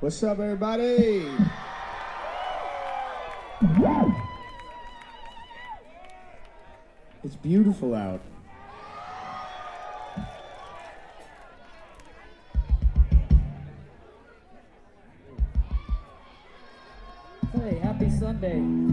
What's up, everybody? It's beautiful out. Hey, happy Sunday.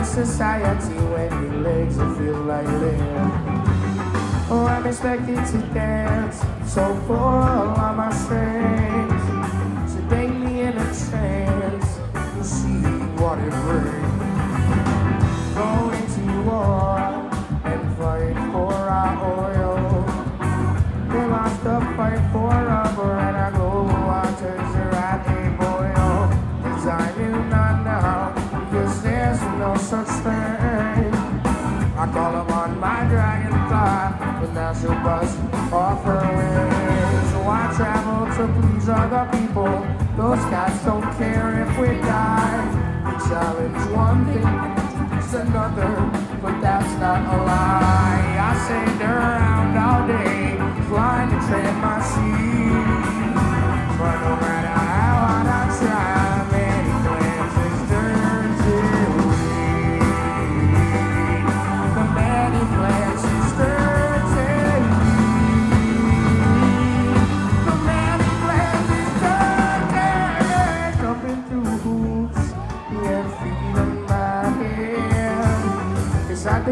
With society when your legs will feel like lead. Oh, I'm expected to dance, so full people. Those guys don't care if we die. We challenge one thing, it's another, but that's not a lie. I sailed around all day, flying to tread my seas.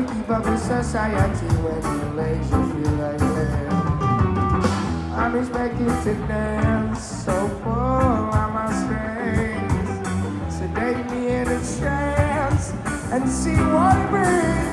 To keep up with society when you feel like lead. I'm expected to dance, so full of my strength. Sedate me in a trance and see what it brings.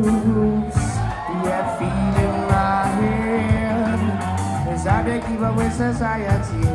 the rules we in my head as I keep up with society.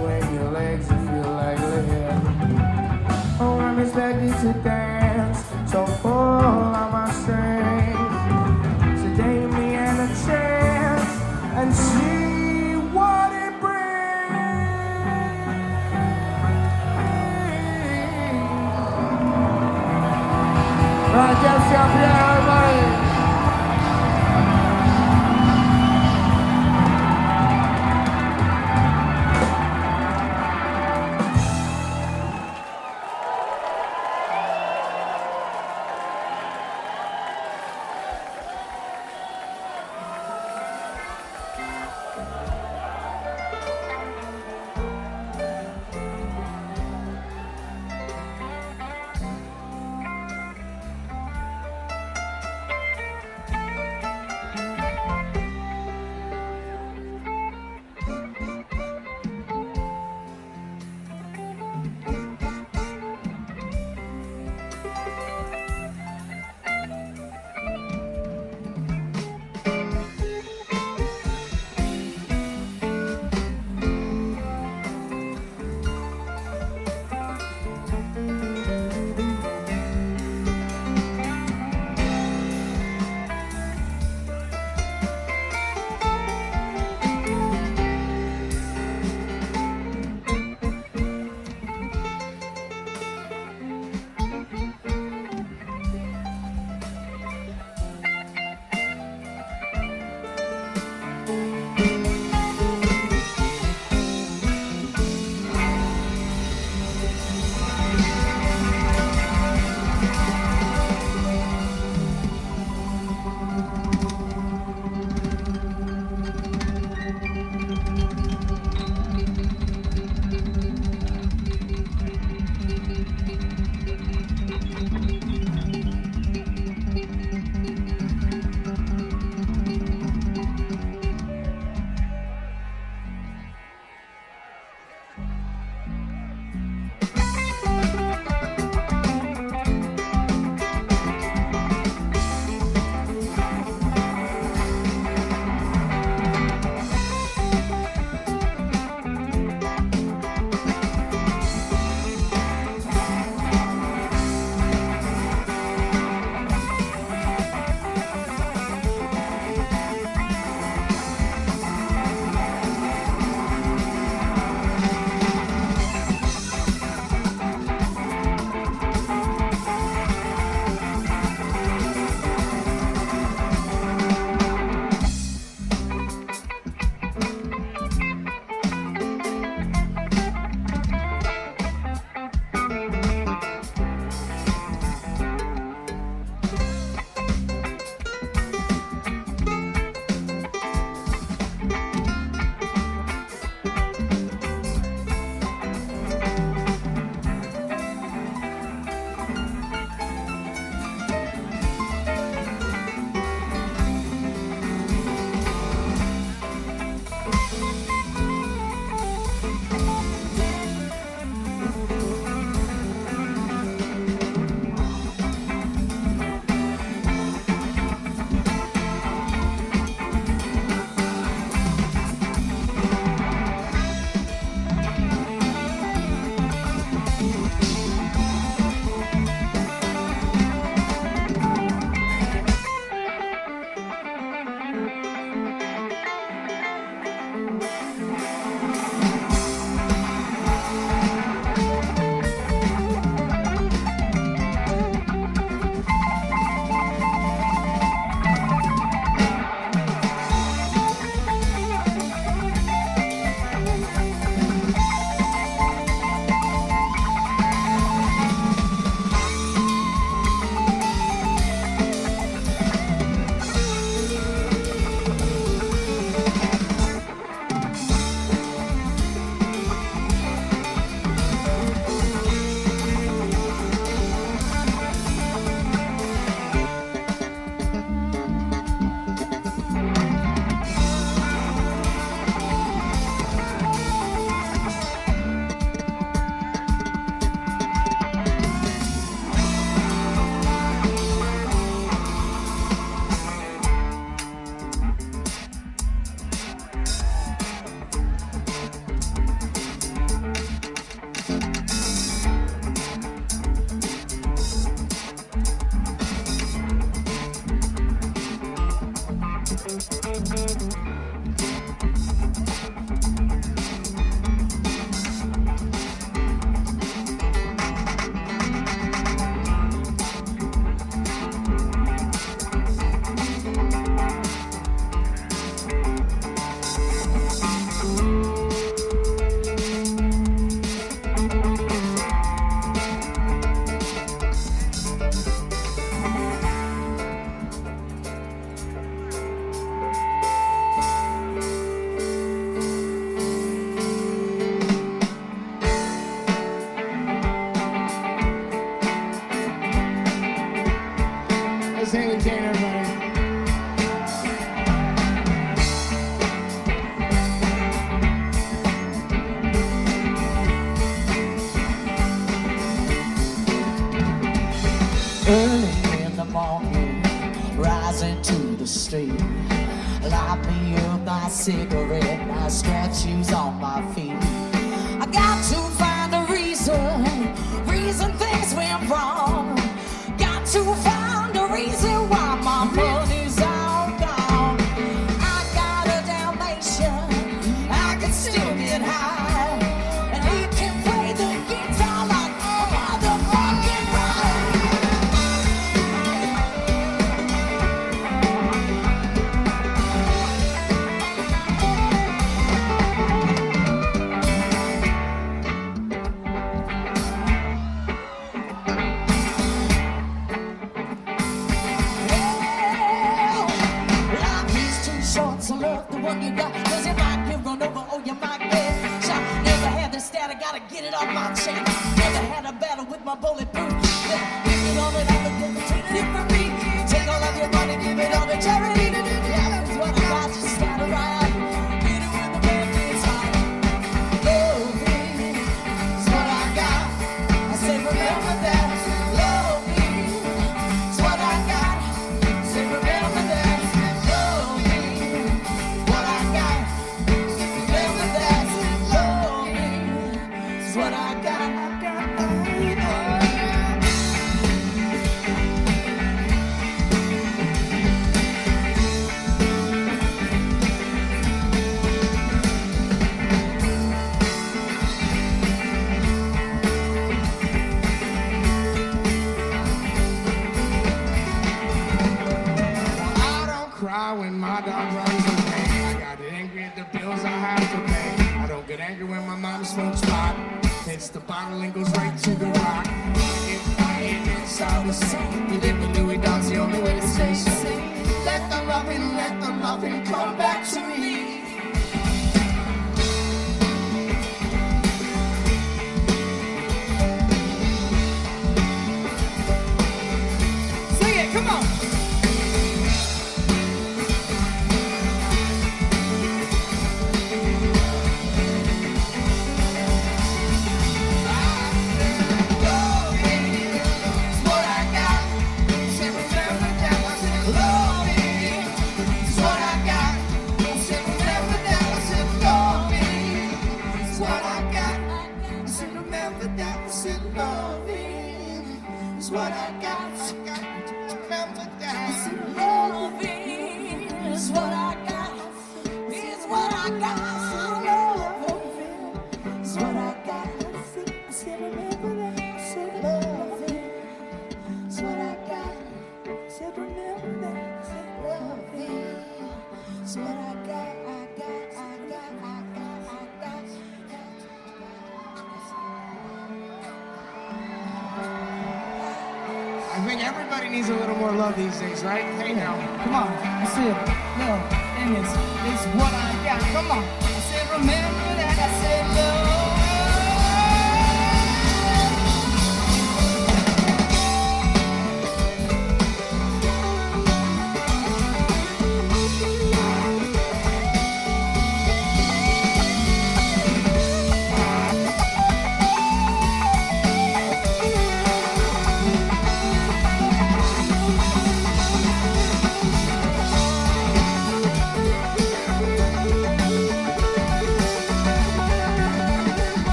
Right? Hey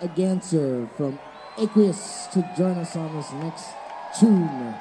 Mike Gantzer from Aqueous to join us on this next tune.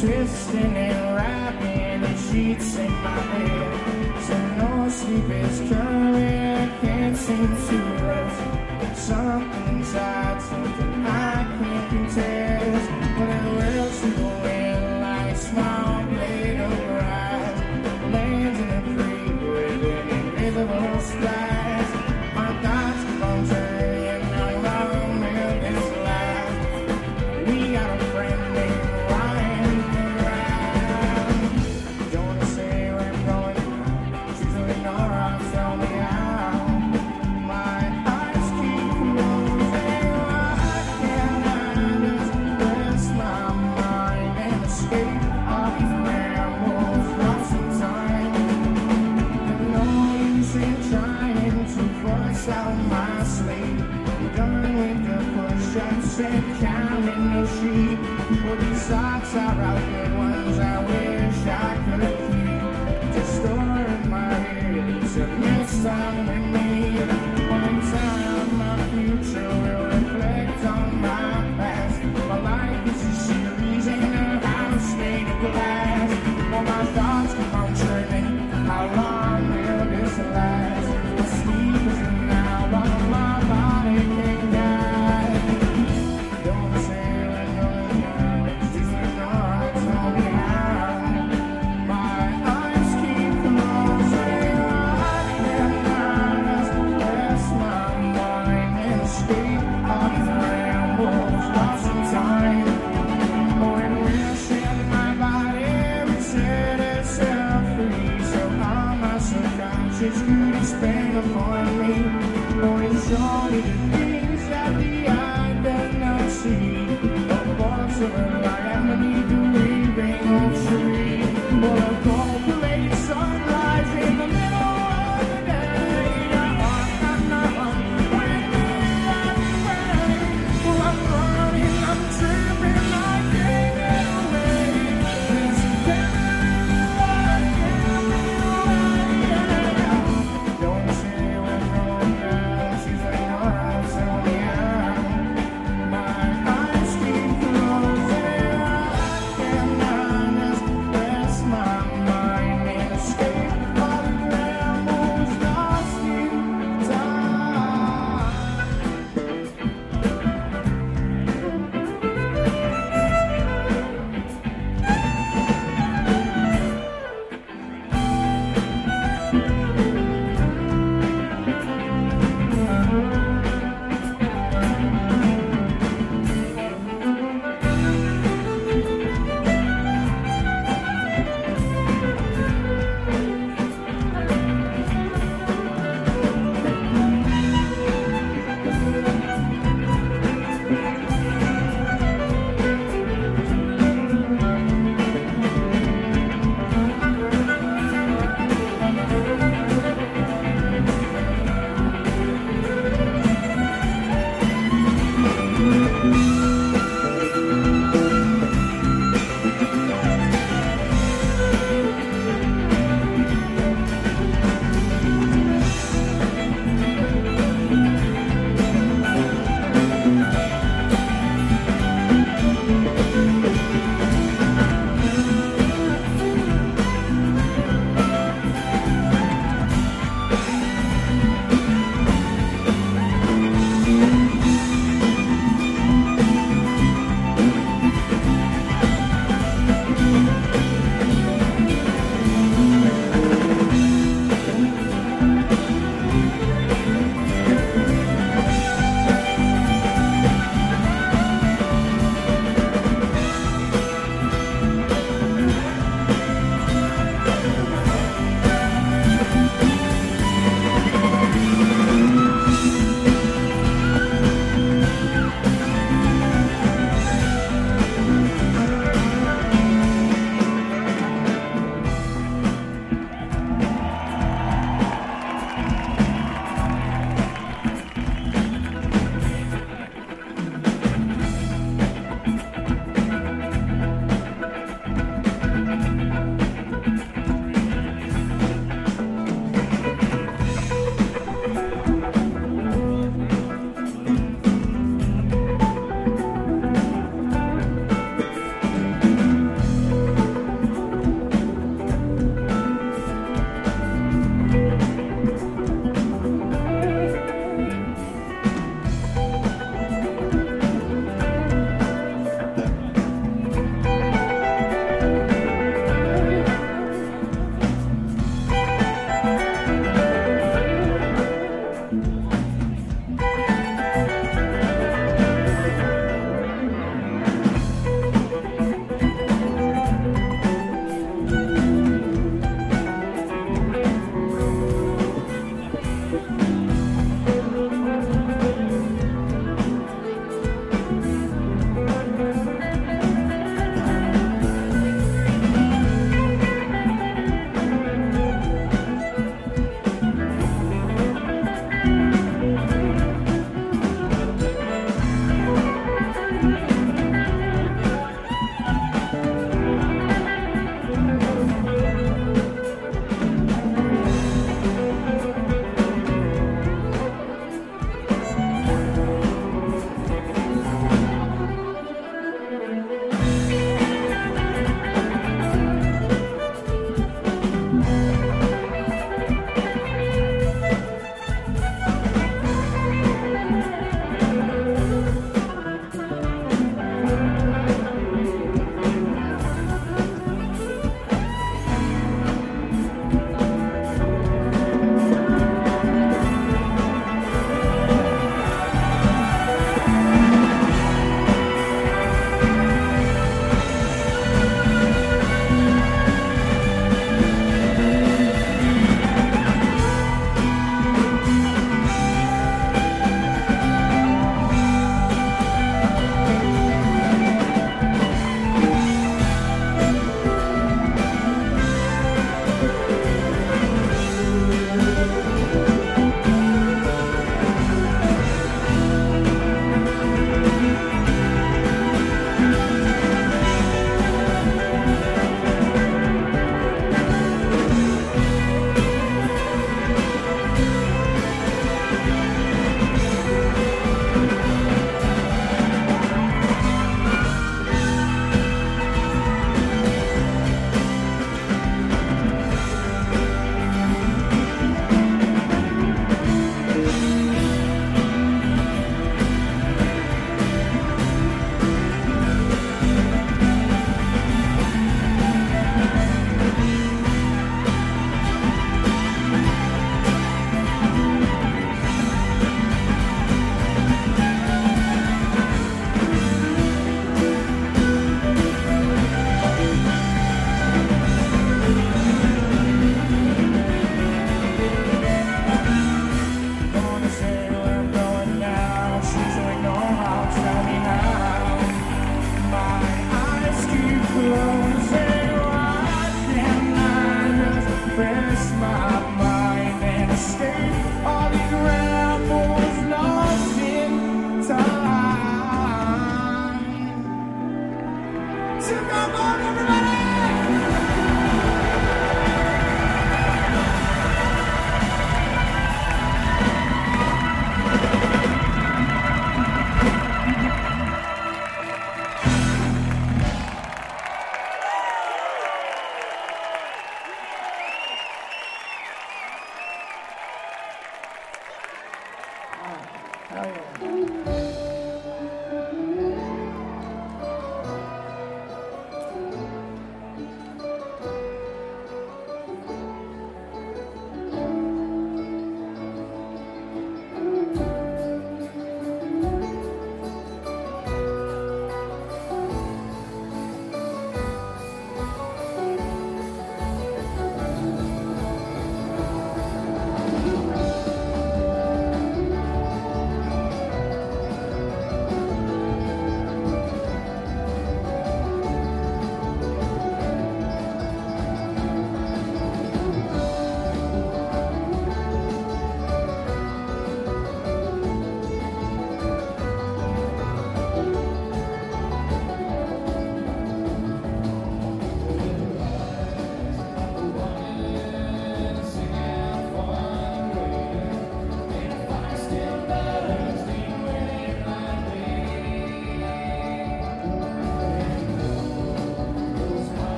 Twisting and wrapping the sheets in my head So no sleep is coming, I can't seem to train counting no sheep. Well, these socks are out good ones. I wish I could keep. Just storing my head. It's a mixed